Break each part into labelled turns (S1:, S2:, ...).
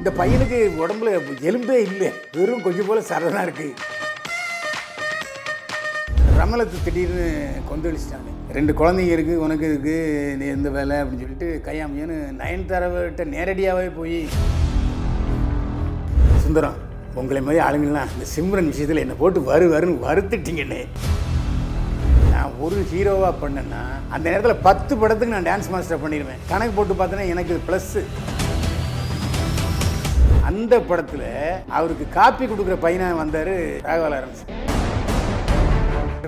S1: இந்த பையனுக்கு உடம்புல எலும்பே இல்லை. வெறும் கொஞ்சம் போல சரதான் இருக்கு. ரமலத்து திடீர்னு கொந்தளிச்சிட்டாங்க ரெண்டு குழந்தைங்க இருக்கு உனக்கு இருக்கு நீ எந்த வேலை அப்படின்னு சொல்லிட்டு கையாமையான்னு நயன்தாராவிட்ட நேரடியாகவே போய் சுந்தரம் உங்களை மாதிரி ஆளுங்கள்லாம் இந்த சிம்ரன் விஷயத்தில் என்னை போட்டு வரு வருன்னு வறுத்துட்டீங்கண்ணே நான் ஒரு ஹீரோவாக பண்ணேன்னா அந்த நேரத்தில் பத்து படத்துக்கு நான் டான்ஸ் மாஸ்டர் பண்ணிடுவேன். கணக்கு போட்டு பார்த்தேன்னா எனக்கு ப்ளஸ்ஸு அந்த படத்தில் அவருக்கு காப்பி கொடுக்குற பையனாக வந்தார் ராகவா லாரன்ஸ்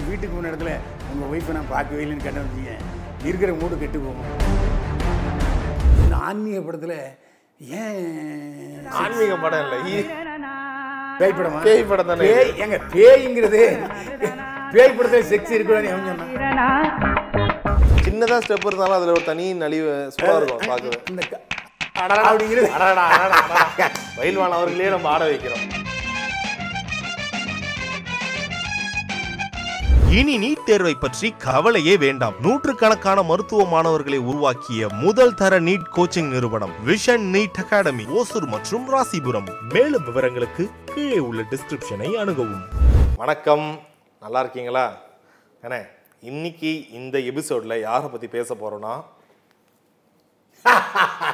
S1: வீட்டுக்கு போன இடத்துல உங்கள் ஒய்ஃபை நான் பார்க்கவே இல்லைன்னு கேட்ட வச்சுங்க இருக்கிற மூடு கெட்டு போகும். இந்த ஆன்மீக படத்தில் ஏன்
S2: ஆன்மீக படம் இல்ல.
S1: பேய் படமா?
S2: பேய் படம் தானே
S1: பேய் எங்க பேய்ங்கிறது பேய் படத்தில் செக்ஸ் இருக்கக்கூடாது எவன் சொன்னான்
S2: சின்னதா ஸ்டெப் இருந்தாலும் அதுல ஒரு தனி நலிவு சும்மா இருக்கும்
S1: இந்த க- அப்படிங்கிறது.
S2: பயில்வான் அவர்களே நம்ம ஆட வைக்கிறோம்.
S3: இனி நீட் தேர்வை பற்றி கவலையே வேண்டாம். நூற்றுக்கணக்கான மருத்துவ மாணவர்களை உருவாக்கிய முதல் தர நீட் கோச்சிங் நிறுவனம் விஷன் நீட் அகாடமி ஓசூர் மற்றும் ராசிபுரம். மேலும் விவரங்களுக்கு கீழே உள்ள டிஸ்கிரிப்ஷனை அணுகவும்.
S2: வணக்கம். நல்லா இருக்கீங்களா? அண்ணே இன்னைக்கு இந்த எபிசோட்ல யாரை பத்தி பேச போறோம்னா?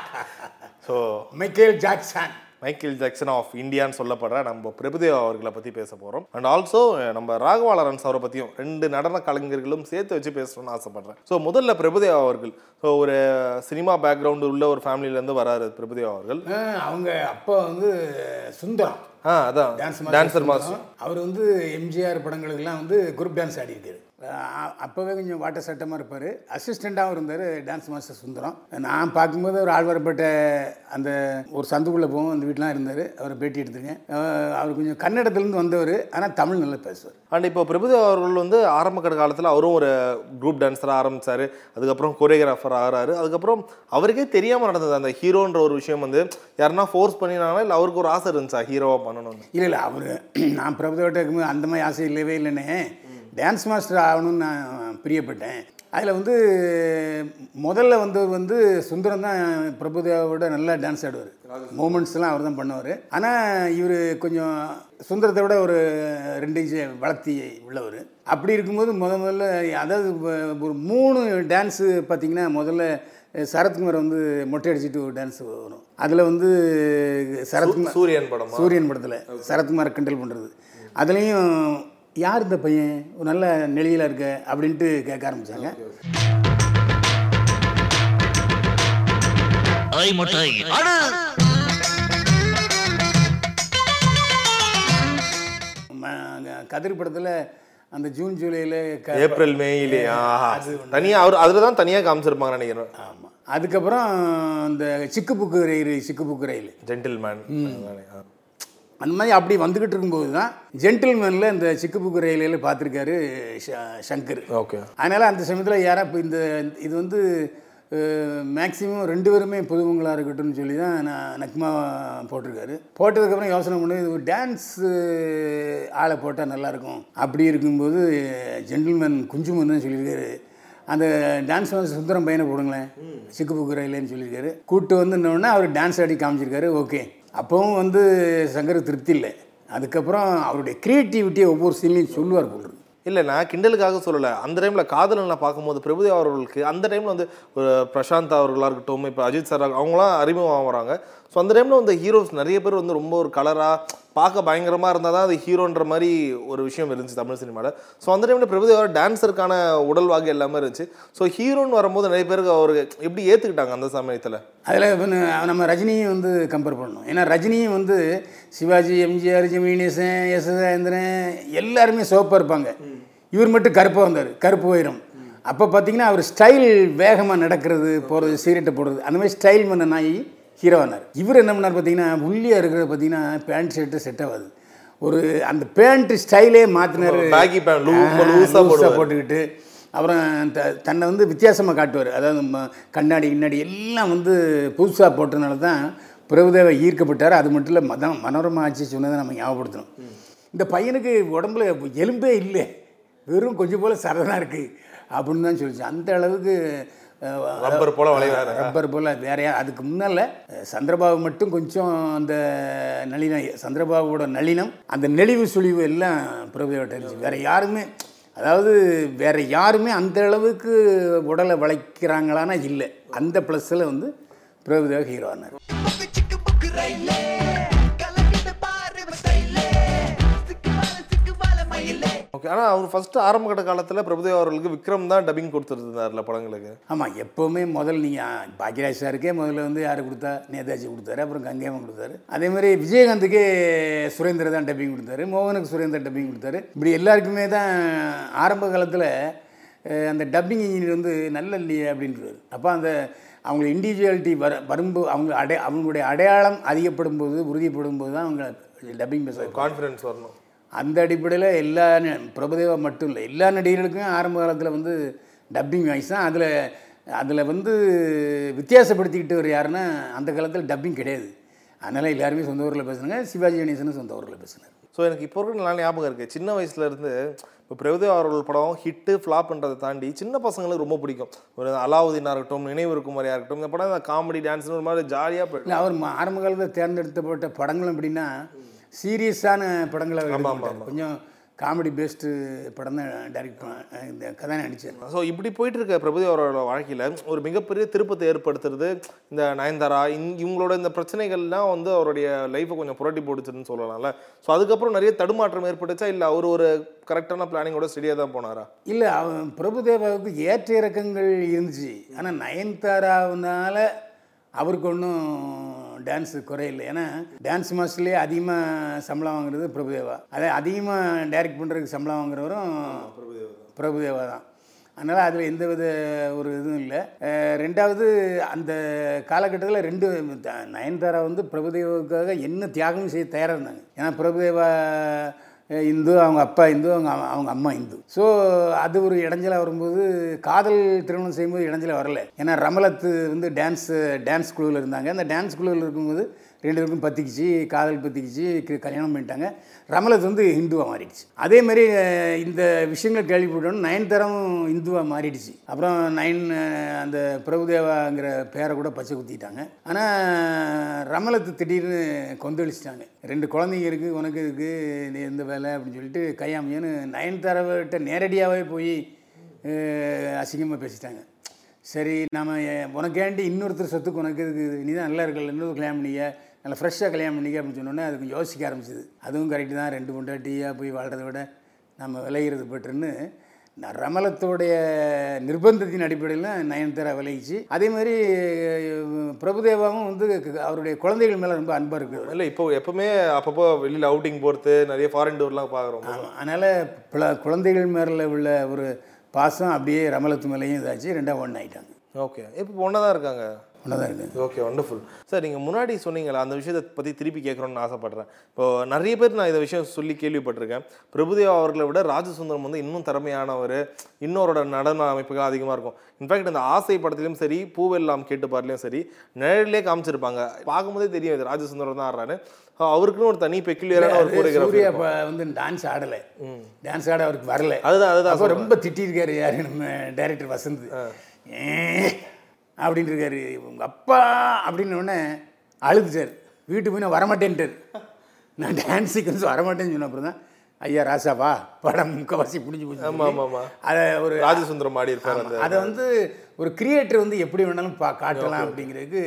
S2: So
S1: Michael Jackson
S2: Michael Jackson of இந்தியான்னு சொல்லப்படுற நம்ம பிரபுதேவா அவர்களை பற்றி பேச போகிறோம் அண்ட் ஆல்சோ நம்ம ராகவா லாரன்ஸ் அவரை பற்றியும் ரெண்டு நடன கலைஞர்களும் சேர்த்து வச்சு பேசணும்னு ஆசைப்படுறேன். ஸோ முதல்ல பிரபுதேவா அவர்கள். ஸோ ஒரு சினிமா பேக்ரவுண்டு உள்ள ஒரு ஃபேமிலியிலேருந்து வராரு பிரபுதேவா அவர்கள்.
S1: அவங்க அப்பா வந்து சுந்தரம்.
S2: ஆ அதான்.
S1: டான்ஸ்
S2: டான்சர் மாஸ்டர்
S1: அவர் வந்து எம்ஜிஆர் படங்களுக்கெல்லாம் வந்து குரூப் டான்ஸ் ஆடியிருக்காரு அஹ் அப்போவே கொஞ்சம் வாட்ட சட்டமாக இருப்பார். அசிஸ்டண்ட்டாகவும் இருந்தார் டான்ஸ் மாஸ்டர் சுந்தரம். நான் பார்க்கும்போது ஒரு ஆழ்வார்பேட்ட அந்த ஒரு சந்துக்குள்ளே போவோம் அந்த வீட்டிலாம் இருந்தார். அவரை பேட்டி எடுத்துருக்கேன். அவர் கொஞ்சம் கன்னடத்துலேருந்து வந்தவர் ஆனால் தமிழ் நல்லா பேசுவார்.
S2: அண்ட் இப்போ பிரபுதேவா அவர்கள் வந்து ஆரம்ப கட்ட காலத்தில் அவரும் ஒரு குரூப் டான்ஸராக ஆரம்பிச்சாரு. அதுக்கப்புறம் கொரியோகிராஃபர் ஆகிறாரு. அதுக்கப்புறம் அவருக்கே தெரியாமல் நடந்தது அந்த ஹீரோன்ற ஒரு விஷயம் வந்து யாருன்னா ஃபோர்ஸ் பண்ணினாங்களா இல்லை அவருக்கு ஒரு ஆசை இருந்துச்சா ஹீரோவாக பண்ணணும்னு?
S1: இல்லை இல்லை அவர் நான் பிரபுதேவட்ட இருக்கும்போது அந்த மாதிரி ஆசை இல்லவே இல்லைன்னே. டான்ஸ் மாஸ்டர் ஆகணும்னு நான் பிரியப்பட்டேன். அதில் வந்து முதல்ல வந்தவர் வந்து சுந்தரம் தான் பிரபுதேவாவோட நல்லா டான்ஸ் ஆடுவார். மூமெண்ட்ஸ்லாம் அவர் தான் பண்ணுவார். ஆனால் இவர் கொஞ்சம் சுந்தரத்தை விட ஒரு ரெண்டு இன்ச்சு வளர்த்தி உள்ளவர். அப்படி இருக்கும்போது முத முதல்ல அதாவது ஒரு மூணு டான்ஸு பார்த்தீங்கன்னா முதல்ல சரத்குமார் வந்து மொட்டை அடிச்சுட்டு ஒரு டான்ஸ் வரும். அதில் வந்து சரத்குமார்
S2: சூரியன் படமா?
S1: சூரியன் படத்தில் சரத்குமார் கிண்டல் பண்ணுறது அதுலேயும் யார் இந்த பையன்? ஒரு நல்ல நெளியில் இருக்க அப்படின்ட்டு கேட்க ஆரம்பித்தாங்க
S4: ஐ முட்டை
S1: கதிர் படத்தில் அந்த ஜூன் ஜூலையில்
S2: ஏப்ரல் மேயிலே தனியாக அவர் அதில் தான் தனியாக காமிச்சிருப்பாங்க நினைக்கிறேன்.
S1: ஆமாம் அதுக்கப்புறம் இந்த சிக்கு புக்கு ரயில். சிக்கு புக்கு ரயில்
S2: ஜென்டில்மேன்
S1: அந்த மாதிரி அப்படி வந்துக்கிட்டு இருக்கும்போது தான் ஜென்டில்மேனில் இந்த சிக்கு புக்கு ரயிலில் பார்த்துருக்காரு சங்கர்.
S2: ஓகே.
S1: அதனால் அந்த சமயத்தில் யாரா இப்போ இந்த இது வந்து மேக்ஸிமம் ரெண்டு பேருமே புதுவங்களாக இருக்கட்டும்னு சொல்லி தான் நான் நக்மா போட்டிருக்காரு. போட்டதுக்கப்புறம் யோசனை பண்ணி இது டான்ஸு ஆளை போட்டால் நல்லாயிருக்கும் அப்படி இருக்கும்போது ஜென்டில்மேன் குஞ்சுமன் தான் சொல்லியிருக்காரு. அந்த டான்ஸ் வந்து சுந்தரம் பையனை போடுங்களேன். சிக்கு புக்கு ரயிலேன்னு சொல்லியிருக்காரு. கூப்பிட்டு வந்து இன்னொன்னே அவர் டான்ஸ் ஆடி காமிச்சிருக்காரு. ஓகே. அப்போவும் வந்து சங்கர் திருப்தி இல்லை. அதுக்கப்புறம் அவருடைய க்ரியேட்டிவிட்டியை ஒவ்வொரு சீன்லையும் சொல்லுவார் போல்
S2: இல்லை நான் கிண்டலுக்காக சொல்லலை. அந்த டைமில் காதலன் நான் பார்க்கும்போது பிரபுதேவா அவர்களுக்கு அந்த டைமில் வந்து ஒரு பிரசாந்த் அவர்களாக இருக்கட்டும் இப்போ அஜித் சார் அவங்களாம் அறிமுகம் வராங்க ஸோ அந்த டைமில் வந்து ஹீரோஸ் நிறைய பேர் வந்து ரொம்ப ஒரு கலராக பார்க்க பயங்கரமாக இருந்தால் தான் அது ஹீரோன்ற மாதிரி ஒரு விஷயம் இருந்துச்சு தமிழ் சினிமாவில் ஸோ அந்த டைமில் பிரபுதேவா டான்ஸருக்கான உடல் வாக்கு எல்லாமே இருந்துச்சு. ஸோ ஹீரோன்னு வரும்போது நிறைய பேருக்கு அவர் எப்படி ஏற்றுக்கிட்டாங்க அந்த சமயத்தில்?
S1: அதில் நம்ம ரஜினியும் வந்து கம்பேர் பண்ணணும். ஏன்னா ரஜினியும் வந்து சிவாஜி எம்ஜிஆர் ஜெமினேசன் எஸ் ராஜேந்திரன் எல்லாருமே சிவப்பாக இருப்பாங்க. இவர் மட்டும் கருப்பாக வந்தார் கருப்பு வைரம். அப்போ பார்த்தீங்கன்னா அவர் ஸ்டைல் வேகமாக நடக்கிறது போகிறது சீரட்டை போடுறது அந்த மாதிரி ஸ்டைல் பண்ண நாய் ஹீரோவானார் இவர் என்ன பண்ணார் பார்த்தீங்கன்னா உள்ளியாக இருக்கிறது பார்த்தீங்கன்னா பேண்ட் ஷர்ட்டு செட் ஆகாது. ஒரு அந்த பேண்ட் ஸ்டைலே மாற்றினார்
S2: baggy pant, லூ- ரொம்ப loose-ஆ போடுவாரு.
S1: போட்டுக்கிட்டு அப்புறம் த தன்னை வந்து வித்தியாசமாக காட்டுவார். அதாவது கண்ணாடி கிண்ணாடி எல்லாம் வந்து புதுசாக போட்டதுனால தான் பிரபுதேவா ஈர்க்கப்பட்டார். அது மட்டும் இல்லை மதம் மனோரமா ஆட்சி சொன்னதை நம்ம ஞாபகப்படுத்தணும். இந்த பையனுக்கு உடம்புல எலும்பே இல்லை. வெறும் கொஞ்சம் போல் சரதான் இருக்குது அப்படின்னு தான் சொல்லிச்சு. அந்த அளவுக்கு
S2: ரப்பர் போல வளைவாரு
S1: ரப்பர் போல் வேறையா அதுக்கு முன்னால் சந்திரபாபு மட்டும் கொஞ்சம் அந்த நளினம் சந்திரபாபுவோட நளினம் அந்த நெளிவு சுழிவு எல்லாம் பிரபுதேவட்ட இருந்துச்சு. வேற யாருமே அதாவது வேற யாருமே அந்த அளவுக்கு உடலை வளைக்கிறாங்களான்னா இல்லை. அந்த ப்ளஸ்ஸில் வந்து பிரபுதேவ ஹீரோ ஆனார்.
S2: ஓகே ஆனா அவர் ஃபர்ஸ்ட் ஆரம்ப கட்ட காலத்துல பிரபுதேவா அவர்களுக்கு விக்ரம் தான் டப்பிங் கொடுத்துருந்தாருல படங்களுக்கு.
S1: ஆமாம் எப்போவுமே முதல் நீங்கள் பாக்யராஜ் சாருக்கே முதல்ல வந்து யார் கொடுத்தா? நேதாஜி கொடுத்தாரு அப்புறம் கங்கையம்மன் கொடுத்தாரு. அதே மாதிரி விஜயகாந்துக்கே சுரேந்திர தான் டப்பிங் கொடுத்தாரு மோகனுக்கு சுரேந்தர் டப்பிங் கொடுத்தாரு. இப்படி எல்லாருக்குமே தான் ஆரம்ப காலத்தில் அந்த டப்பிங் இன்ஜினியர் வந்து நல்ல இல்லையே அப்படின்றாரு. அப்போ அந்த அவங்க இண்டிவிஜுவாலிட்டி வர வரும்போது அவங்க அடை அவங்களுடைய அடையாளம் அதிகப்படும் போது உறுதிப்படும் போது தான் அவங்க டப்பிங் பேச
S2: கான்ஃபிடன்ஸ் வரணும்.
S1: அந்த அடிப்படையில் எல்லா பிரபுதேவா மட்டும் இல்லை எல்லா நடிகர்களுக்கும் ஆரம்ப காலத்தில் வந்து டப்பிங் வாய்ஸ் தான். அதில் அதில் வந்து வித்தியாசப்படுத்திக்கிட்டு யாருன்னா அந்த காலத்தில் டப்பிங் கிடையாது. அதனால் எல்லாருமே சொந்த ஊரில் பேசுனாங்க சிவாஜி கணேசனும் சொந்த ஊரில் பேசினார்
S2: ஸோ எனக்கு இப்போ இருக்கிற நல்லா ஞாபகம் இருக்குது சின்ன வயசுல இருந்து இப்போ பிரபுதேவா அவர்கள் படம் ஹிட்டு ஃப்ளாப்ன்றதை தாண்டி சின்ன பசங்களுக்கு ரொம்ப பிடிக்கும். ஒரு அலாவுதீனாக இருக்கட்டும் நினைவு இருக்குமாரியாக இருக்கட்டும் இந்த படம் காமெடி டான்ஸ்னு ஒரு மாதிரி ஜாலியாக போயிடும்.
S1: அவர் ஆரம்ப காலத்தில் தேர்ந்தெடுக்கப்பட்ட படங்களும் எப்படின்னா சீரியஸான படங்களை. கொஞ்சம் காமெடி பேஸ்டு படம் தான் டைரக்ட் இந்த கதை நடித்தார்
S2: ஸோ இப்படி போயிட்டு இருக்க பிரபுதேவா அவரோட வாழ்க்கையில் ஒரு மிகப்பெரிய திருப்பத்தை ஏற்படுத்துறது இந்த நயன்தாரா இந் இவங்களோட இந்த பிரச்சனைகள்லாம் வந்து அவருடைய லைஃப்பை கொஞ்சம் புரட்டி போடுச்சுன்னு சொல்லலாம்ல. ஸோ அதுக்கப்புறம் நிறைய தடுமாற்றம் ஏற்பட்டுச்சா? இல்லை அவர் ஒரு கரெக்டான பிளானிங்கோட ஸ்டடியாக தான் போனாரா?
S1: இல்லை அவன் பிரபுதேவாவுக்கு ஏற்ற இறக்கங்கள் இருந்துச்சு. ஆனால் நயன்தாராவுனால அவருக்கு ஒன்றும் டான்ஸு குறையில்லை ஏன்னா டான்ஸ் மாஸ்டர்லேயே அதிகமாக சம்பளம் வாங்குறது பிரபுதேவா. அதே அதிகமாக டைரக்ட் பண்ணுறதுக்கு சம்பளம் வாங்குறவரும் பிரபுதேவா தான். அதனால் அதில் எந்த வித ஒரு இதுவும் இல்லை. ரெண்டாவது அந்த காலகட்டத்தில் ரெண்டு நயன்தாரா வந்து பிரபுதேவாவுக்காக என்ன தியாகம் செய்ய தயாராக இருந்தாங்க. ஏன்னா பிரபுதேவா இந்து அவங்க அப்பா இந்து அவங்க அவங்க அம்மா இந்து. ஸோ அது ஒரு இடைஞ்சலாக வரும்போது காதல் திருமணம் செய்யும்போது இடைஞ்சலாக வரல. ஏன்னா ரமலத்து வந்து டான்ஸ் டான்ஸ் குழுவில் இருந்தாங்க. அந்த டான்ஸ் குழுவில் இருக்கும்போது ரெண்டு பேருக்கும் பற்றிக்கிச்சு காதல் பற்றிக்கிச்சு கல்யாணம் பண்ணிட்டாங்க. ரமலத் வந்து ஹிந்துவாக மாறிடுச்சு. அதே மாதிரி இந்த விஷயங்கள் கேள்விப்பட்டோன்னு நயன்தாரம் இந்துவாக மாறிடுச்சு. அப்புறம் நயன் அந்த பிரபுதேவாங்கிற பேரை கூட பச்சை குத்திட்டாங்க. ஆனால் ரமலத்து திடீர்னு கொந்தளிச்சிட்டாங்க. ரெண்டு குழந்தைங்க இருக்குது உனக்கு இருக்குது நீ எந்த வேலை அப்படின்னு சொல்லிட்டு கையாமையன்னு நயன்தாராவிட்ட நேரடியாகவே போய் அசிங்கமாக பேசிட்டாங்க. சரி நம்ம உனக்கேண்டி இன்னொருத்தர் சொத்துக்கு உனக்கு இருக்குது நீ தான் நல்லா இருக்கல இன்னொரு கல்யாணம் பண்ணிய நல்லா ஃப்ரெஷ்ஷாக கல்யாணம் பண்ணிக்க அப்படின்னு சொன்னோன்னே அது யோசிக்க ஆரம்பிச்சது. அதுவும் கரெக்டு தான். ரெண்டு பொண்டாட்டியாக போய் வாழ்கிறத விட நம்ம விளையிறது பெற்றுன்னு ரமலத்தோடைய நிர்பந்தத்தின் அடிப்படையில் நயன்தாரா விளையிச்சு அதே மாதிரி பிரபுதேவாவும் வந்து அவருடைய குழந்தைகள் மேலே ரொம்ப அன்பாக இருக்குது
S2: இல்லை இப்போ எப்பவுமே அப்பப்போ வெளியில் அவுட்டிங் போகிறது நிறைய ஃபாரின் டூர்லாம் பார்க்குறோம்
S1: அதனால் குழந்தைகள் மேலே உள்ள ஒரு பாசம் அப்படியே ரமலத்து மேலேயும் இதாச்சு. ரெண்டாக ஒன்று ஆயிட்டாங்க.
S2: ஓகே இப்போ ஒன்றா தான் இருக்காங்க?
S1: இருக்குது
S2: ஓகே வண்டர்ஃபுல் சார் நீங்கள் முன்னாடி சொன்னீங்களா அந்த விஷயத்தை பற்றி திருப்பி கேட்குறோன்னு ஆசைப்பட்றேன். இப்போ நிறைய பேர் நான் இந்த விஷயம் சொல்லி கேள்விப்பட்டிருக்கேன். பிரபுதேவா அவர்களை விட ராஜசுந்தரம் வந்து இன்னும் திறமையானவர் இன்னொருட நடன அமைப்புகள் அதிகமாக இருக்கும். இன்ஃபேக்ட் இந்த ஆசை படத்துலையும் சரி பூவெல்லாம் கேட்டு பாடலையும் சரி நிழலே காமிச்சிருப்பாங்க. பார்க்கும்போதே தெரியும் இது ராஜசுந்தரம் தான் ஆடுறாரு. அவருக்குன்னு ஒரு தனி பெக்குலியரான ஒரு
S1: அது சூர்யா
S2: கோரியோகிராஃபி
S1: இப்போ வந்து டான்ஸ் ஆடலை. டான்ஸ் ஆட அவருக்கு வரல.
S2: அதுதான் அதுதான்
S1: ரொம்ப திட்டிருக்காரு யாரு நம்ம டைரக்டர் வசந்த். அப்படின்னு இருக்காரு உங்க அப்பா அப்படின்னு உடனே அழுதுட்டார். வீட்டுக்கு போய் நான் வரமாட்டேன்ட்டார். நான் டான்ஸ் சீக்வன்ஸ் வரமாட்டேன்னு சொன்ன அப்புறம் தான் ஐயா ராசாவா படம் முக்கவாசி பிடிச்சி
S2: ஆமா, ஆமா, ஆமா.
S1: போச்சு அதை ஒரு
S2: ராஜசுந்தரம் ஆடி இருப்பார்
S1: அதை வந்து ஒரு கிரியேட்டர் வந்து எப்படி வேணாலும் பா காட்டலாம் அப்படிங்கிறதுக்கு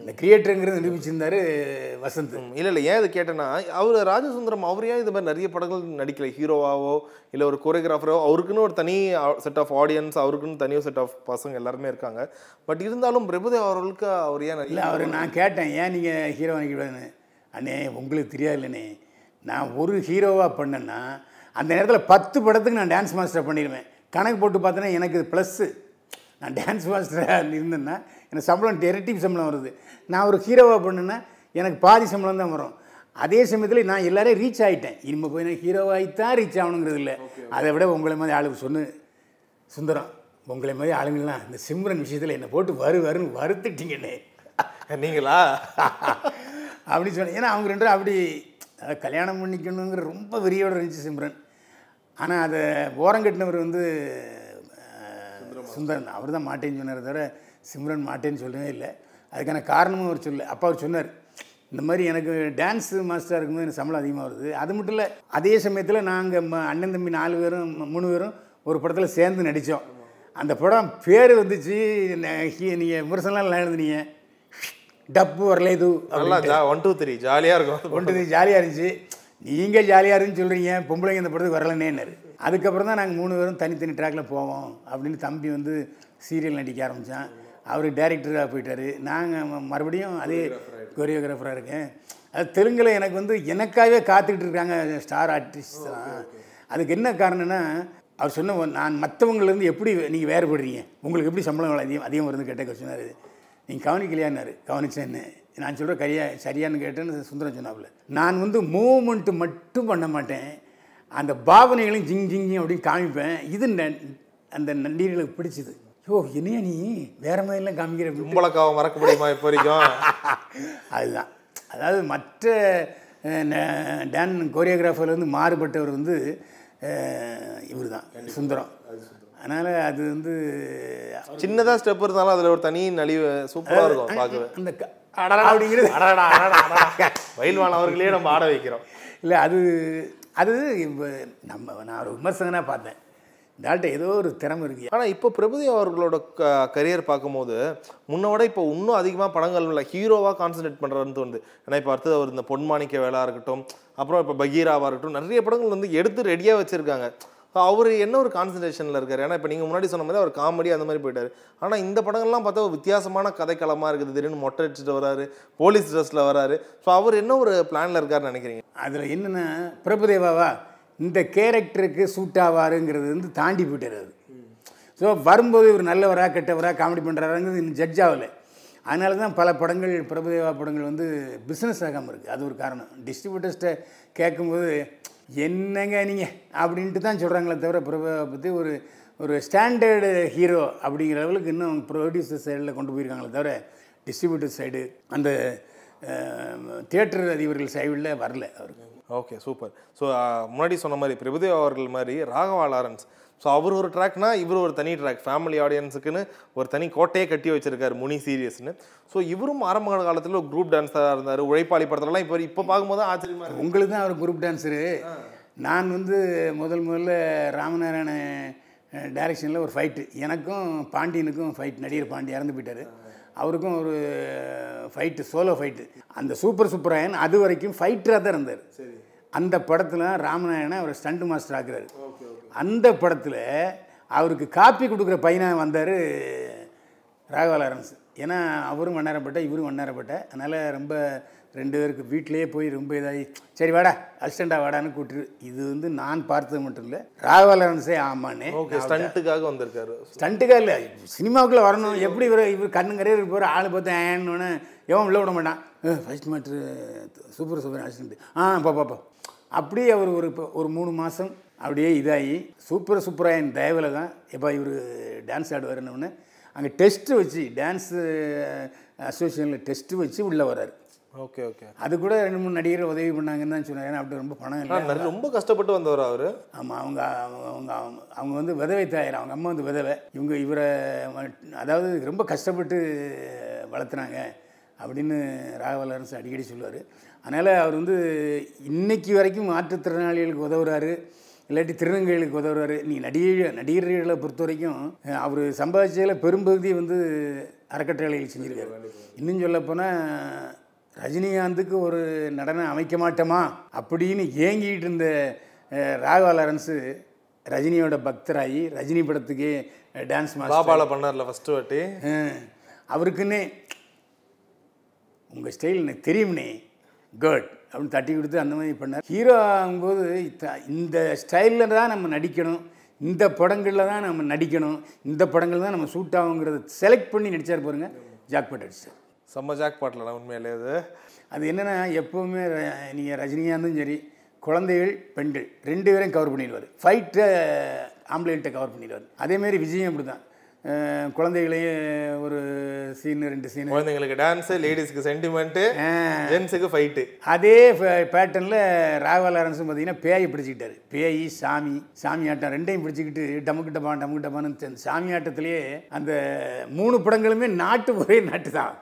S1: இந்த கிரியேட்டருங்கிறது நிரூபிச்சிருந்தாரு வசந்த்.
S2: இல்லை இல்லை ஏன் இது கேட்டேன்னா அவர் ராஜசுந்தரம் அவர் ஏன் இது மாதிரி நிறைய படங்கள் நடிக்கல? ஹீரோவாவோ இல்லை ஒரு கோரியோகிராஃபரோ அவருக்குன்னு ஒரு தனி செட் ஆஃப் ஆடியன்ஸ் அவருக்குன்னு தனி செட் ஆஃப் பசங்க எல்லாருமே இருக்காங்க. பட் இருந்தாலும் பிரபுதேவ் அவர்களுக்கு அவர் ஏன்
S1: இல்லை அவர் நான் கேட்டேன் ஏன் நீங்கள் ஹீரோ வாங்கிக்கூடாதுன்னு அண்ணே உங்களுக்கு தெரியாது இல்லைண்ணே நான் ஒரு ஹீரோவாக பண்ணேன்னா அந்த நேரத்தில் பத்து படத்துக்கு நான் டான்ஸ் மாஸ்டர் பண்ணிடுவேன். கணக்கு போட்டு பார்த்தேன்னா எனக்கு ப்ளஸ்ஸு நான் டான்ஸ் மாஸ்டராக இருந்தேன்னா எனக்கு சம்பளம் டெரட்டிவ் சம்பளம் வருது. நான் ஒரு ஹீரோவாக பண்ணேன்னா எனக்கு பாதி சம்பளம் தான் வரும். அதே சமயத்தில் நான் எல்லாரையும் ரீச் ஆகிட்டேன் இனிமே போய் நான் ஹீரோவாகித்தான் ரீச் ஆகணுங்கிறது இல்லை. அதை விட உங்களை மாதிரி ஆளுக்கு சொன்னு சுந்தரம் உங்களை மாதிரி ஆளுங்கள்லாம் இந்த சிம்ரன் விஷயத்தில் என்னை போட்டு வரு வருன்னு வருத்துட்டீங்கண்ணே.
S2: நீங்களா?
S1: அப்படி சொன்னேன். ஏன்னா அவங்க ரெண்டும் அப்படி கல்யாணம் பண்ணிக்கணுங்கிற ரொம்ப வெறியோடு இருந்துச்சு சிம்ரன். ஆனால் அதை ஓரங்கட்டினவர் வந்து சுந்தரன். அவர் தான் மாட்டேன்னு சொன்னார் தவிர சிம்ரன் மாட்டேன்னு சொல்லவே இல்லை. அதுக்கான காரணமும் அவர் சொல்ல அப்போ அவர் சொன்னார் இந்த மாதிரி எனக்கு டான்ஸ் மாஸ்டராக இருக்கும்போது எனக்கு சம்பளம் அதிகமாக வருது. அது மட்டும் இல்லை அதே சமயத்தில் நாங்கள் அண்ணன் தம்பி நாலு பேரும் மூணு பேரும் ஒரு படத்தில் சேர்ந்து நடித்தோம் அந்த படம் பேர் வந்துச்சு நீங்கள் விமர்சனம்லாம் எழுதுனீங்க. டப்பு வரல இது
S2: நல்லா ஒன் டூ த்ரீ ஜாலியாக இருக்கும்.
S1: ஒன்று ஜாலியாக இருந்துச்சு. நீங்கள் ஜாலியாக இருந்துன்னு சொல்கிறீங்க பொம்பளைங்க இந்த படத்துக்கு வரலனேன்னாரு அதுக்கப்புறம் தான் நாங்கள் மூணு பேரும் தனித்தனி ட்ராக்கில் போவோம் அப்படின்னு தம்பி வந்து சீரியல் நடிக்க ஆரம்பித்தான் அவர் டைரக்டராக போயிட்டார். நாங்கள் மறுபடியும் அதே கொரியோகிராஃபராக இருக்கேன். அது தெலுங்கில் எனக்கு வந்து எனக்காகவே காத்துக்கிட்டு இருக்காங்க ஸ்டார் ஆர்டிஸ்ட் தான் அதுக்கு என்ன காரணம்னா அவர் சொன்ன நான் மற்றவங்கலேருந்து எப்படி நீங்கள் வேறுபடுறீங்க உங்களுக்கு எப்படி சம்பளம் அதிகம் அதிகம் வருதுன்னு கேட்ட சொன்னார். நீங்கள் கவனிக்கலையான்னாரு. கவனிச்சேன்னு. நான் சொல்கிற கரியா சரியான்னு கேட்டேன்னு சுந்தரம் சொன்னாப்புல. நான் வந்து மூமெண்ட்டு மட்டும் பண்ண மாட்டேன். அந்த பாவனைகளையும் ஜிங் ஜிங் ஜிங் அப்படின்னு காமிப்பேன். இது அந்த நண்டீர்களுக்கு பிடிச்சது. யோ என்னையா நீ? வேற மாதிரிலாம் காமிக்கிற.
S2: கும்பலக்காவை மறக்க முடியுமா இப்போ வரைக்கும்?
S1: அதுதான். அதாவது மற்ற டான் கோரியோகிராஃபர்லேருந்து மாறுபட்டவர் வந்து இவர் தான் சுந்தரம். அதனால் அது வந்து
S2: சின்னதாக ஸ்டெப் இருந்தாலும் அதில் ஒரு தனி நலிவு சூப்பராக இருக்கும் பார்க்கவே.
S1: அந்த அடடா அப்படிங்கிறது
S2: அடடா, அடடா, அடடா. வயல்வான் அவர்களே நம்ம ஆட வைக்கிறோம்.
S1: இல்லை அது அது இப்ப நம்ம நான் ஒரு விமர்சகனாக பார்த்தேன். இந்த ஆள்கிட்ட ஏதோ ஒரு திறமை இருக்கு.
S2: ஆனால் இப்போ பிரபுதேவா அவர்களோட கரியர் பார்க்கும்போது முன்ன விட இப்போ இன்னும் அதிகமாக படங்கள் இல்லை ஹீரோவாக கான்சன்ட்ரேட் பண்ணுறாருன்னு தோணுது. ஏன்னா இப்போ அடுத்தது அவர் இந்த பொன்மாணிக்க வேலா இருக்கட்டும் அப்புறம் இப்போ பகீராவாக இருக்கட்டும் நிறைய படங்கள் வந்து எடுத்து ரெடியாக வச்சுருக்காங்க. அவர் என்ன ஒரு கான்சன்ட்ரேஷனில் இருக்கார்? ஏன்னா இப்போ நீங்கள் முன்னாடி சொன்ன மாதிரி அவர் காமெடி அந்த மாதிரி போயிட்டார். ஆனால் இந்த படங்கள்லாம் பார்த்தா ஒரு வித்தியாசமான கதைக்களமாக இருக்குது. திடீர்னு மொட்டை அடிச்சுட்டு வராரு போலீஸ் ட்ரெஸ்ஸில் வராரு. ஸோ அவர் என்ன ஒரு பிளானில் இருக்காருன்னு நினைக்கிறீங்க?
S1: அதில் என்னென்னா பிரபுதேவாவா? இந்த கேரக்டருக்கு சூட் ஆவாருங்கிறது வந்து தாண்டி போயிட்டுறது ஸோ வரும்போது இவர் நல்லவரா கெட்டவரா காமெடி பண்ணுறாருங்கிறது இன்னும் ஜட்ஜ் ஆகலை. அதனால தான் பல படங்கள் பிரபுதேவா படங்கள் வந்து பிஸ்னஸ் ஆகாமல் இருக்குது அது ஒரு காரணம். டிஸ்ட்ரிபியூட்டர்ஸ்ட்டை கேட்கும்போது என்னங்க நீங்கள் அப்படின்ட்டு தான் சொல்கிறாங்களே தவிர பிரபுதேவா பற்றி ஒரு ஒரு ஸ்டாண்டர்டு ஹீரோ அப்படிங்கிற லெவலுக்கு இன்னும் ப்ரொடியூசர் சைடில் கொண்டு போயிருக்காங்களே தவிர டிஸ்ட்ரிபியூட்டர் சைடு அந்த தியேட்டர் அதிபர்கள் சைடில் வரல அவருக்கு.
S2: ஓகே சூப்பர் ஸோ முன்னாடி சொன்ன மாதிரி பிரபுதேவா அவர்கள் மாதிரி ராகவா லாரன்ஸ். ஸோ அவர் ஒரு ட்ராக்னா இவர் ஒரு தனி ட்ராக் ஃபேமிலி ஆடியன்ஸுக்குன்னு ஒரு தனி கோட்டையே கட்டி வச்சிருக்காரு முனி சீரியஸ்னு ஸோ இவரும் ஆரம்ப காலத்தில் ஒரு குரூப் டான்ஸராக இருந்தார். உழைப்பாளி படத்துலலாம் இப்போ இப்போ பார்க்கும்போது தான் ஆச்சரியமா இருக்கு.
S1: உங்களுக்கு தான் அவர் குரூப் டான்ஸரு நான் வந்து முதல் முதல்ல ராமநாராயண டைரக்ஷனில் ஒரு ஃபைட்டு எனக்கும் பாண்டியனுக்கும் ஃபைட் நடிகர் பாண்டி இறந்து போயிட்டார். அவருக்கும் ஒரு ஃபைட்டு சோலோ ஃபைட்டு அந்த சூப்பர் சூப்பராயன் அது வரைக்கும் ஃபைட்டராக தான் இருந்தார். அந்த படத்தில் ராமநாராயணன் அவர் ஸ்டண்ட் மாஸ்டர் ஆக்குறாரு. அந்த படத்தில் அவருக்கு காப்பி கொடுக்குற பையனாக வந்தார் ராகவா லாரன்ஸ். ஏன்னா அவரும் வண்ணாரப்பட்ட இவரும் வண்ணாரப்பட்ட. அதனால் ரொம்ப ரெண்டு பேருக்கு வீட்டிலேயே போய் ரொம்ப இதாகி சரி வாடா அசிஸ்டண்டா வாடான்னு கூப்பிட்டு இது வந்து நான் பார்த்தது மட்டும் இல்லை ராகவா லாரன்ஸே ஆமாண்ணே
S2: ஓகே ஸ்டண்ட்டுக்காக வந்திருக்காரு.
S1: ஸ்டண்ட்டுக்கா இல்லை சினிமாவுக்குள்ளே வரணும். எப்படி இவர் இவர் கண்ணுங்கரையே போகிற ஆள் பார்த்து ஏன்னு எவன் உள்ள விட மாட்டான்? ஃபர்ஸ்ட் மாட்ரு சூப்பர் சூப்பர் அசிஸ்டண்ட் ஆ பா பாப்பா அப்படியே அவர் ஒரு இப்போ ஒரு மூணு மாதம் அப்படியே இதாகி சூப்பர் சூப்பராக என் தயவில் தான் எப்போ இவர் டான்ஸ் ஆடுவாருன்னு அங்கே டெஸ்ட்டு வச்சு டான்ஸு அசோசியேஷனில் டெஸ்ட்டு வச்சு உள்ளே வர்றாரு.
S2: Okay okay.
S1: அது கூட ரெண்டு மூணு நடிகர் உதவி பண்ணாங்கன்னு தான் சொன்னாங்க ஏன்னா அப்படி ரொம்ப பணம் இல்லை.
S2: ரொம்ப கஷ்டப்பட்டு வந்தவர் அவர்?
S1: ஆமாம் அவங்க அவங்க அவங்க அவங்க- அவங்க வந்து விதவை தாயிரம் அவங்க அம்மா வந்து விதவை. இவங்க இவரை அதாவது ரொம்ப கஷ்டப்பட்டு வளர்த்துனாங்க அப்படின்னு ராகவலரசு அடிக்கடி சொல்லுவார். அதனால் அவர் வந்து இன்னைக்கு வரைக்கும் மாற்றுத்திறனாளிகளுக்கு உதவுறாரு. இல்லாட்டி திருநங்கைகளுக்கு உதவுறாரு. நீ நடிகை நடிகர்களை பொறுத்த வரைக்கும் அவர் சம்பாதிச்சதில் பெரும்பகுதி வந்து அறக்கட்டளைகள் செஞ்சுருக்காரு. இன்னும் சொல்லப்போனால் ரஜினிகாந்துக்கு ஒரு நடனம் அமைக்க மாட்டோமா? அப்படின்னு ஏங்கிட்டு இருந்த ராகவா லாரன்ஸு ரஜினியோட பக்தராகி ரஜினி படத்துக்கே டான்ஸ் மாஸ்டர்.
S2: பண்ணார்ல ஃபர்ஸ்ட் வாட்டி.
S1: அவருக்குன்னே உங்கள் ஸ்டைல் எனக்கு தெரியும்னே. குட் அப்படின்னு தட்டி கொடுத்து அந்த மாதிரி பண்ணார். ஹீரோ ஆகும்போது இந்த ஸ்டைலில் தான் நம்ம நடிக்கணும். இந்த படங்களில் தான் நம்ம நடிக்கணும். இந்த படங்கள் தான் நம்ம சூட் ஆகுங்கிறத செலக்ட் பண்ணி நடிச்சார் பாருங்க ஜாக்பாட் அடிச்சார்
S2: செம்ம ஜாக் பாட்டில் உண்மையிலே அது.
S1: அது என்னென்னா எப்போவுமே நீங்கள் ரஜினிகாந்தும் சரி குழந்தைகள் பெண்கள் ரெண்டு பேரையும் கவர் பண்ணிடுவார். ஃபைட்டை ஆம்பளைகிட்ட கவர் பண்ணிடுவார். அதேமாரி விஜயும் அப்படி தான் குழந்தைகளையும் ஒரு சீன் ரெண்டு சீனு
S2: குழந்தைங்களுக்கு டான்ஸ் லேடிஸ்க்கு சென்டிமெண்ட் ஜென்ஸுக்கு ஃபைட்டு
S1: அதே பேட்டர்னில் ராகவா லாரன்ஸும் பார்த்தீங்கன்னா பேயை பிடிச்சிக்கிட்டாரு. பேய் சாமி சாமி ஆட்டம் ரெண்டையும் பிடிச்சிக்கிட்டு டமுக்கு டப்பான் டமுக்கு டப்பான்னு சாமி ஆட்டத்திலேயே அந்த மூணு படங்களுமே நாட்டு ஒரே நாட்டு தான்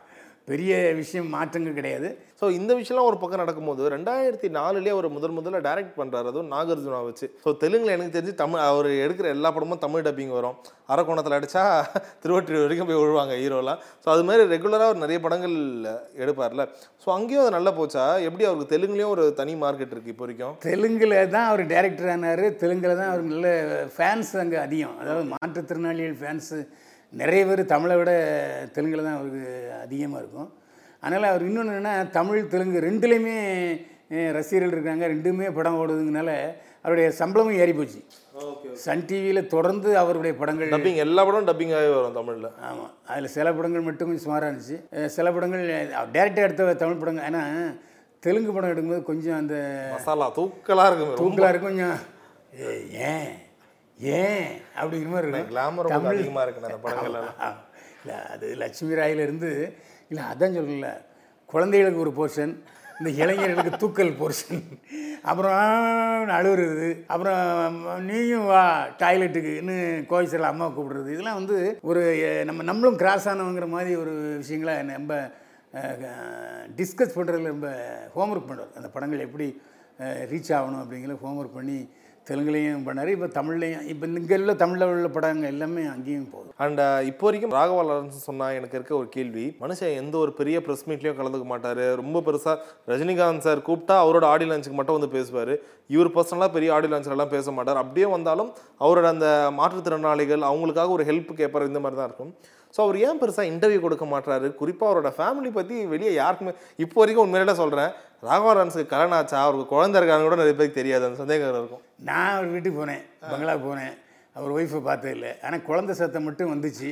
S1: பெரிய விஷயம் மாற்றங்கள் கிடையாது.
S2: ஸோ இந்த விஷயம்லாம் ஒரு பக்கம் நடக்கும்போது ரெண்டாயிரத்தி நாலுலேயே அவர் முதல் முதல்ல டைரக்ட் பண்ணுறாரு அதுவும் நாகார்ஜுனா வச்சு. ஸோ தெலுங்குல எனக்கு தெரிஞ்சு தமிழ் அவர் எடுக்கிற எல்லா படமும் தமிழ் டப்பிங் வரும். அரக்கோணத்தில் அடித்தா திருவொற்றியூர் வரைக்கும் போய் விழுவாங்க ஹீரோலாம் ஸோ அது மாதிரி ரெகுலராக அவர் நிறைய படங்கள் எடுப்பார்ல. ஸோ அங்கேயும் அது நல்லா போச்சா? எப்படி அவருக்கு தெலுங்குலேயும் ஒரு தனி மார்க்கெட் இருக்குது இப்போ வரைக்கும்?
S1: தெலுங்கில் தான் அவர் டைரக்டர் ஆனார். தெலுங்கில் தான் அவருக்கு நல்ல ஃபேன்ஸ் அங்கே அதிகம். அதாவது மாற்றுத்திறனாளிகள் ஃபேன்ஸு நிறைய பேர் தமிழை விட தெலுங்கில் தான் அவருக்கு அதிகமாக இருக்கும். அதனால் அவர் இன்னொன்று என்னென்னா தமிழ் தெலுங்கு ரெண்டுலேயுமே ரசிகர்கள் இருக்காங்க. ரெண்டுமே படம் ஓடுதுங்கனால அவருடைய சம்பளமும் ஏறி போச்சு. சன் டிவியில் தொடர்ந்து அவருடைய படங்கள்
S2: டப்பிங் எல்லா படமும் டப்பிங்காகவே வரும் தமிழில்.
S1: ஆமாம் அதில் சில படங்கள் மட்டும் கொஞ்சம் சுமாராக இருந்துச்சு. சில படங்கள் டேரெக்டாக எடுத்த தமிழ் படங்கள் ஏன்னா தெலுங்கு படம் எடுக்கும்போது கொஞ்சம் அந்த
S2: மசாலா தூக்கலாக இருக்கும்.
S1: தூக்கலாக இருக்கும் கொஞ்சம். ஏன்? ஏன் அப்படிங்கிற மாதிரி இருக்கும்.
S2: கிளாமர் ரொம்ப அதிகமாக இருக்கு அந்த படங்கள் எல்லாம்.
S1: இல்லை அது லட்சுமி ராயிலிருந்து இல்லை அதான் சொல்லல குழந்தைகளுக்கு ஒரு போர்ஷன் இந்த இளைஞர்களுக்கு தூக்கல் போர்ஷன் அப்புறம் அழுகுறது அப்புறம் நீயும் வா டாய்லெட்டுக்குன்னு கோவிச்சரில் அம்மா கூப்பிடுறது. இதெல்லாம் வந்து ஒரு நம்ம நம்மளும் கிராஸ் ஆனவங்கிற மாதிரி ஒரு விஷயங்களை நம்ம டிஸ்கஸ் பண்ணுறதுல ரொம்ப ஹோம்ஒர்க் பண்ணுறார் அந்த படங்கள் எப்படி ரீச் ஆகணும் அப்படிங்கிற ஹோம்ஒர்க் பண்ணி தெலுங்குலேயும் பண்ணார் இப்போ தமிழ்லையும் இப்போ இங்கே உள்ள தமிழில் உள்ள படங்கள் எல்லாமே அங்கேயும் போகுது.
S2: அண்ட் uh, இப்போ வரைக்கும் ராகவா லாரன்ஸ் சொன்னால் எனக்கு இருக்க ஒரு கேள்வி மனுஷன் எந்த ஒரு பெரிய ப்ரெஸ் மீட்லையும் கலந்துக்க மாட்டார் ரொம்ப பெருசாக ரஜினிகாந்த் சார் கூப்பிட்டா அவரோட ஆடியோ லான்ச்சுக்கு மட்டும் வந்து பேசுவார். இவர் பர்சனலாக பெரிய ஆடியோ லான்ச்ல பேச மாட்டார். அப்படியே வந்தாலும் அவரோட அந்த மாற்றுத்திறனாளிகள் அவங்களுக்காக ஒரு ஹெல்ப் கேட்பார் இந்த மாதிரி தான் இருக்கும். ஸோ அவர் ஏன் பெருசாக இன்டர்வியூ கொடுக்க மாட்டாரு குறிப்பாக அவரோட ஃபேமிலி பற்றி வெளியே யாருக்குமே இப்போ வரைக்கும் உண்மையில சொல்கிறேன் ராகவா லாரன்ஸுக்கு கல்யாணம் ஆச்சா? அவருக்கு குழந்தை இருக்கான்னு கூட நிறைய பேருக்கு தெரியாது. அந்த சந்தேகம் இருக்கும்.
S1: நான் அவர் வீட்டுக்கு போனேன் பங்களா போனேன். அவர் ஒய்ஃபை பார்த்தது இல்லை. ஆனால் குழந்தை சத்தம் மட்டும் வந்துச்சு.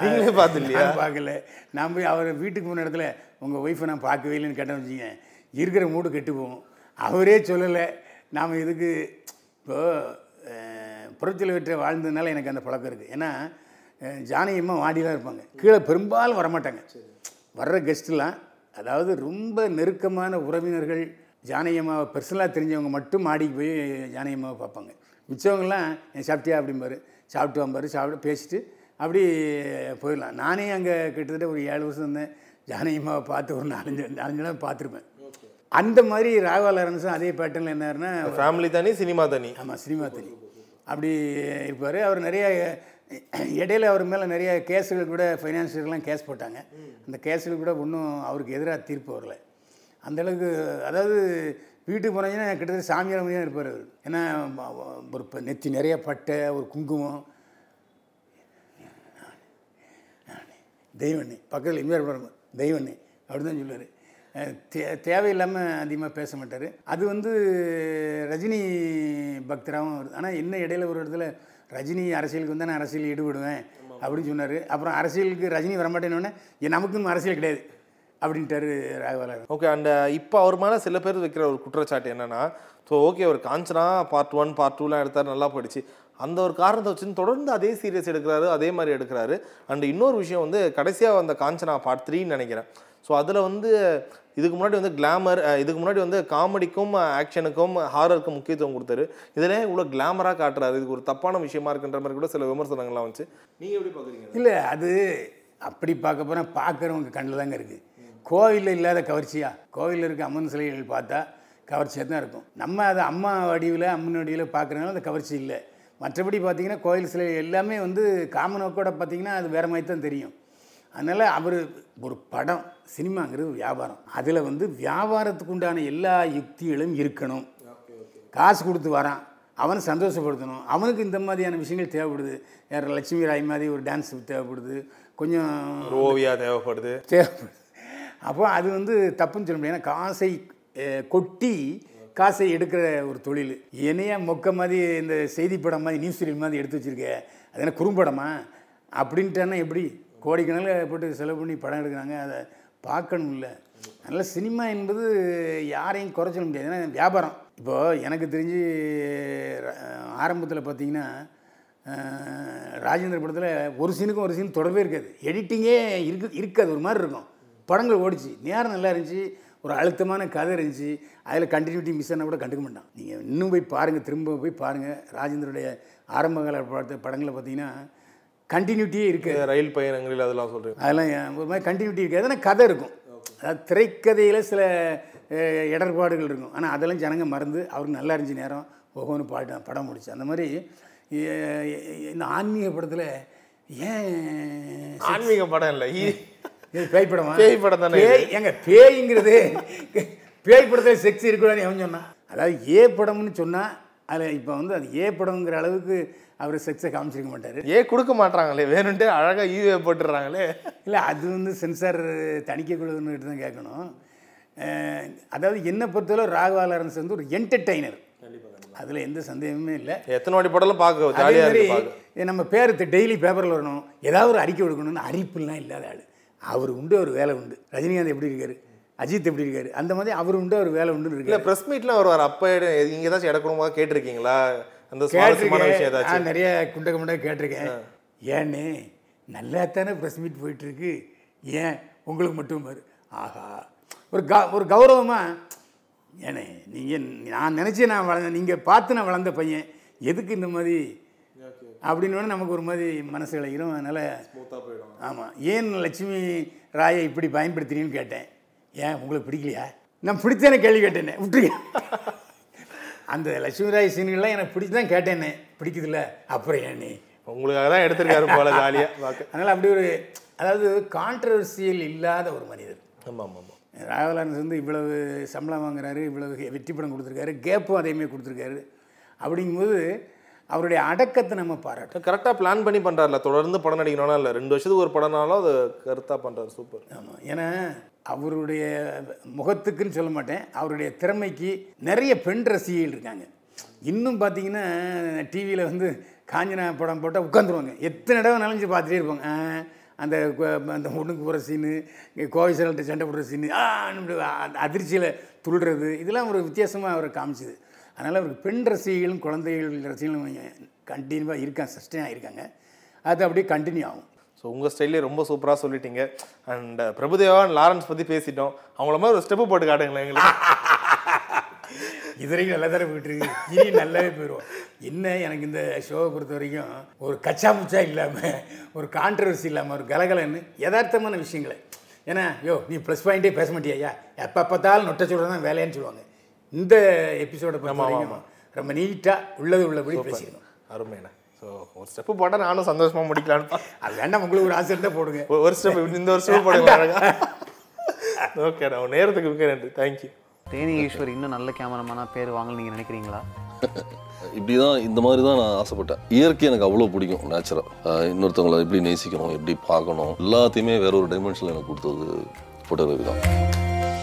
S2: நீங்களே பார்த்து இல்லையா?
S1: பார்க்கல. நான் போய் அவர் வீட்டுக்கு போன இடத்துல உங்கள் ஒய்ஃபை நான் பார்க்கவே இல்லைன்னு கேட்டேன் வச்சுங்க இருக்கிற மூடு கெட்டு போகும் அவரே சொல்லலை. நாம் இதுக்கு இப்போ புறத்தில் வெற்றி வாழ்ந்ததுனால எனக்கு அந்த பழக்கம் இருக்குது ஏன்னா அஹ், ஜானகி அம்மா வாடிலாம் இருப்பாங்க. கீழே பெரும்பாலும் வரமாட்டாங்க. வர்ற கெஸ்ட்லாம் அதாவது ரொம்ப நெருக்கமான உறவினர்கள் ஜானகி அம்மாவை பர்சனலாக தெரிஞ்சவங்க மட்டும் மாடிக்கு போய் ஜானகி அம்மாவை பார்ப்பாங்க. மிச்சவங்கலாம் "ஏன் சாப்பிட்டியா? அப்படிம்பாரு. சாப்பிட்டு வம்பாரு சாப்பிட்டு பேசிட்டு அப்படி போயிடலாம். நானே அங்கே கிட்டத்தட்ட ஒரு ஏழு வருஷம் இருந்தேன். ஜானகி அம்மாவை பார்த்து ஒரு நாலஞ்சு நாலஞ்சு நாள் பார்த்துருப்பேன். அந்த மாதிரி ராகவா லாரன்ஸும் அதே பேட்டர்னில் என்னன்னா
S2: ஃபேமிலி தனி சினிமா தனி.
S1: ஆமாம் சினிமா தெரியும் அப்படி இருப்பார். அவர் நிறைய இடையில அவர் மேலே நிறைய கேஸுகள் கூட ஃபைனான்சியர்கள்லாம் கேஸ் போட்டாங்க. அந்த கேஸுகள் கூட ஒன்றும் அவருக்கு எதிராக தீர்ப்பு வரல. அந்தளவுக்கு அதாவது வீட்டுக்கு போனீங்கன்னா கிட்டத்தட்ட சாமியார் மாதிரியாக இருப்பார் அவர். ஏன்னா ஒரு நெத்தி நிறைய பட்டை ஒரு குங்குமம். தெய்வண்ணே பக்கத்தில் இன்னொரு பாருங்க. தெய்வண்ணே அப்படி தான் சொல்லுவார் தே தேவையில்லாமல் அதிகமாக பேச மாட்டார். அது வந்து ரஜினி பக்தராகவும் வருது ஆனால் என்ன இடையில ஒரு இடத்துல ரஜினி அரசியலுக்கு வந்து நான் அரசியல் ஈடுபடுவேன் அப்படின்னு சொன்னார். அப்புறம் அரசியலுக்கு ரஜினி வரமாட்டேன்னு நமக்கும் அரசியல் கிடையாது அப்படின்ட்டாரு ராகவலர்
S2: ஓகே அண்ட் uh, இப்போ அவர் மேலே சில பேர் வைக்கிற ஒரு குற்றச்சாட்டு என்னென்னா ஸோ ஓகே அவர் காஞ்சனா பார்ட் ஒன் பார்ட் டூலாம் எடுத்தார் நல்லா போயிடுச்சு. அந்த ஒரு காரணத்தை வச்சுன்னு தொடர்ந்து அதே சீரியஸ் எடுக்கிறாரு அதே மாதிரி எடுக்கிறாரு. அண்ட் இன்னொரு விஷயம் வந்து கடைசியாக வந்த காஞ்சனா பார்ட் த்ரீன்னு நினைக்கிறேன். ஸோ அதில் வந்து இதுக்கு முன்னாடி வந்து கிளாமர் இதுக்கு முன்னாடி வந்து காமெடிக்கும் ஆக்ஷனுக்கும் ஹாரருக்கும் முக்கியத்துவம் கொடுத்தாரு. இதில் இவ்வளோ கிளாமராக காட்டுறாரு. இதுக்கு ஒரு தப்பான விஷயமா இருக்குன்ற மாதிரி கூட சில விமர்சனங்கள்லாம் வந்துச்சு. நீங்கள் எப்படி பார்க்குறீங்க
S1: இல்லை அது அப்படி பார்க்க போனால் பார்க்குறவங்க கண்ணில் தாங்க இருக்குது கோவிலில் இல்லாத கவர்ச்சியாக கோவிலில் இருக்க அம்மன் சிலைகள் பார்த்தா கவர்ச்சியாக தான் இருக்கும். நம்ம அதை அம்மா வடிவில் அம்மன் வடிவில் பார்க்குறதுனால அந்த கவர்ச்சி இல்லை. மற்றபடி பார்த்தீங்கன்னா கோயில் சிலை எல்லாமே வந்து காமனோக்கோட பார்த்தீங்கன்னா அது வேறு மாதிரி தான் தெரியும். அதனால் அவர் ஒரு படம் சினிமாங்கிறது ஒரு வியாபாரம். அதில் வந்து வியாபாரத்துக்கு உண்டான எல்லா யுக்திகளும் இருக்கணும். காசு கொடுத்து வரான். அவனை சந்தோஷப்படுத்தணும். அவனுக்கு இந்த மாதிரியான விஷயங்கள் தேவைப்படுது. யார் லட்சுமி ராய் மாதிரி ஒரு டான்ஸ் தேவைப்படுது. கொஞ்சம்
S2: ஓவியா தேவைப்படுது.
S1: தேவைப்படுது. அப்போ அது வந்து தப்புன்னு சொல்ல முடியாது. ஏன்னா காசை கொட்டி காசை எடுக்கிற ஒரு தொழில். என்னையா மொக்க மாதிரி இந்த செய்தி படம் மாதிரி நியூஸ் சீரியல் மாதிரி எடுத்து வச்சிருக்க? அது என்ன குறும்படமா? அப்படின்ட்டானா எப்படி? கோடிக்கணக்கில் போட்டு செலவு பண்ணி படம் எடுக்கிறாங்க. அதை பார்க்கணும்ல. அதனால் சினிமா என்பது யாரையும் குறை சொல்ல முடியாது. ஏன்னா வியாபாரம். இப்போது எனக்கு தெரிஞ்சு ஆரம்பத்தில் பார்த்தீங்கன்னா ராஜேந்திர படத்தில் ஒரு சீனுக்கும் ஒரு சீன் தொடர்பே இருக்காது. எடிட்டிங்கே இருக்கு இருக்காது. ஒரு மாதிரி இருக்கும். படங்கள் ஓடிச்சு. நேரம் நல்லா இருந்துச்சு. ஒரு அழுத்தமான கதை இருந்துச்சு. அதில் கண்டினியூட்டி மிஸ் ஆனால் கூட கண்டுக்க மாட்டான். நீங்கள் இன்னும் போய் பாருங்கள் திரும்ப போய் பாருங்கள் ராஜேந்திரோடைய ஆரம்பகால படத்தை படங்களை பார்த்தீங்கன்னா கண்டினியூட்டியே இருக்குது
S2: ரயில் பயணங்களில் அதெல்லாம் சொல்றீங்க.
S1: அதெல்லாம் ஒரு மாதிரி கண்டினியூட்டி இருக்காது ஆனால் கதை இருக்கும். அதாவது திரைக்கதையில் சில இடர்பாடுகள் இருக்கும். ஆனால் அதெல்லாம் ஜனங்க மறந்து அவருக்கு நல்லா இருந்துச்சு நேரம். ஒவ்வொன்று பாட்டு படம் முடிச்சு. அந்த மாதிரி இந்த ஆன்மீக படத்தில் ஏன்
S2: ஆன்மீக படம் இல்லை.
S1: பேய் படமா?
S2: பேய் படம் தானே
S1: எங்க பேய்ங்கிறது பேய் படத்தில் செக்ஸ் இருக்கக்கூடாதுன்னு எவன் சொன்னான் அதாவது ஏ படம்னு சொன்னால் அதில் இப்போ வந்து அது ஏ படங்கிற அளவுக்கு அவர் செக்ஸை காமிச்சிருக்க மாட்டார்.
S2: ஏன் கொடுக்க மாட்டாங்களே வேணுன்ட்டு அழகா ஈவே போட்டுடுறாங்களே
S1: இல்லை அது வந்து சென்சார் தணிக்கை குழுன்னு தான் கேட்கணும். அதாவது என்னை பொறுத்தவரை ராகவா லாரன்ஸ் வந்து ஒரு என்டர்டெய்னர் அதில் எந்த சந்தேகமே இல்லை.
S2: எத்தனை வாட்டி படம்லாம் பார்க்க
S1: அதே மாதிரி நம்ம பேர் டெய்லி பேப்பரில் வரணும். ஏதாவது ஒரு அறிக்கை கொடுக்கணும்னு அறிப்புலாம் இல்லாத ஆள். அவர் உண்டு ஒரு வேலை உண்டு. ரஜினிகாந்த் எப்படி இருக்காரு? அஜித் எப்படி இருக்காரு? அந்த மாதிரி அவர் உண்டு ஒரு வேலை உண்டுன்னு
S2: இல்ல
S1: இருக்காரு.
S2: பிரஸ் மீட்லாம் வருவார். அப்ப நீங்க ஏதாச்சும் இடக்கணுமா கேட்டிருக்கீங்களா? அந்த
S1: கேட்டிருக்கேன். நிறைய குண்ட குண்டா கேட்டிருக்கேன். ஏன்னு நல்லா தானே ப்ரெஸ் மீட் போயிட்டு இருக்கு ஏன்? உங்களுக்கு மட்டும் பாரு ஆஹா. ஒரு க ஒரு கௌரவமாக ஏனே நீங்கள் நான் நினச்சி நான் வளர்ந்த நீங்கள் பார்த்து நான் வளர்ந்த பையன். எதுக்கு இந்த மாதிரி? அப்படின்னு நமக்கு ஒரு மாதிரி மனசு இழகிறோம் அதனால் ஆமாம் ஏன் லட்சுமி ராயை இப்படி பயன்படுத்துறீங்கன்னு கேட்டேன். ஏன் உங்களுக்கு பிடிக்கலையா? நான் பிடிச்சேனே கேள்வி கேட்டேனே விட்டுருங்க. அந்த லட்சுமி ராய் சீன்கள்லாம் எனக்கு பிடிச்சி தான் கேட்டேனே பிடிக்குதுல்ல அப்புறம் ஏன்னே
S2: உங்களுக்காக தான் எடுத்திருக்காரு போல ஜாலியா பார்க்க
S1: அதனால் அப்படி ஒரு அதாவது கான்ட்ரவர்சியல் இல்லாத ஒரு மனிதர்.
S2: ஆமா ஆமா ஆமா
S1: ராகவலாரன்ஸ் வந்து இவ்வளவு சம்பளம் வாங்குறாரு இவ்வளவு வெற்றி படம் கொடுத்துருக்காரு கேப்பும் அதேமாதிரி கொடுத்துருக்காரு. அப்படிங்கும்போது அவருடைய அடக்கத்தை நம்ம பாராட்டோம்
S2: கரெக்டா பிளான் பண்ணி பண்றாருல தொடர்ந்து படம் நடிக்கணும்னா இல்ல ரெண்டு வருஷத்துக்கு ஒரு படம்னாலும் அது கருத்தா பண்றாரு சூப்பர்.
S1: ஆமாம் ஏன்னா அவருடைய முகத்துக்குன்னு சொல்ல மாட்டேன். அவருடைய திறமைக்கு நிறைய பெண் ரசிகைகள் இருக்காங்க. இன்னும் பார்த்தீங்கன்னா டிவியில் வந்து காஞ்சனா படம் போட்டால் உட்காந்துருவாங்க எத்தனை தடவை நனைஞ்சு பார்த்துட்டே இருப்பாங்க. அந்த அந்த ஒண்ணுக்கு போகிற சீனு கோவை சண்டை போடுற சீனு அந்த அதிர்ச்சியில் துள்ளுறது இதெல்லாம் ஒரு வித்தியாசமாக அவரை காமிச்சுது. அதனால் அவருக்கு பெண் ரசிகைகளும் குழந்தைகள் ரசிகளும் கண்டினியூவாக இருக்காங்க சஸ்டெயின் ஆகியிருக்காங்க அது அப்படியே கண்டினியூ ஆகும்.
S2: ஸோ உங்கள் ஸ்டைலே ரொம்ப சூப்பராக சொல்லிட்டீங்க. அண்ட் பிரபுதேவா லாரன்ஸ் பற்றி பேசிட்டோம். அவங்கள மாதிரி ஒரு ஸ்டெப்பு போட்டு காட்டுங்களேன் எங்களுக்கு.
S1: இது வரைக்கும் நல்லா தானே போயிட்டு இருக்கு. இனி நல்லாவே போயிடுவோம் என்ன எனக்கு இந்த ஷோவை பொறுத்த வரைக்கும் ஒரு கச்சா முச்சா இல்லாமல் ஒரு கான்ட்ரவர்சி இல்லாமல் ஒரு கலகலன்னு யதார்த்தமான விஷயங்களை. ஏன்னா யோ நீ ப்ளஸ் பாயிண்ட்டே பேச மாட்டியா? எப்போ பார்த்தாலும் நொட்ட சொல்கிறது தான் வேலையான்னு சொல்லுவாங்க. இந்த எபிசோடை பொறுத்த வரைக்கும் ரொம்ப நீட்டாக உள்ளது உள்ளபடி பேசிக்கணும்.
S2: அருமைண்ணே. ஸோ ஒரு ஸ்டெப்பு போட்டால் நானும் சந்தோஷமாக முடிக்கலான்னு
S1: அது வேண்டாம் உங்களுக்கு ஒரு ஆசை இருந்தால் போடுங்க.
S2: ஒரு- ஸ்டெப் இந்த ஒரு ஸ்டெப் போடுங்க அழகா. ஓகேண்ணா உன் நேரத்துக்கு மிக்க நன்றி. தேங்க்யூ
S5: தேனி ஈஸ்வர் இன்னும் நல்ல கேமராமேனாக பேர் வாங்கன்னு நீங்கள் நினைக்கிறீங்களா?
S6: இப்படி தான் இந்த மாதிரி தான் நான் ஆசைப்பட்டேன். இயற்கை எனக்கு அவ்வளோ பிடிக்கும் நேச்சுரல் இன்னொருத்தவங்களை எப்படி நேசிக்கணும் எப்படி பார்க்கணும் எல்லாத்தையுமே வேற ஒரு டைமென்ஷனில் எனக்கு கொடுத்தது ஃபோட்டோகிராஃபி தான்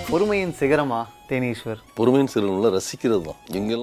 S5: பொறுமையின் சிகரமா தேனி ஈஸ்வர்
S6: பொறுமையின் சிறுவனில் ரசிக்கிறது தான் எங்கெல்லாம்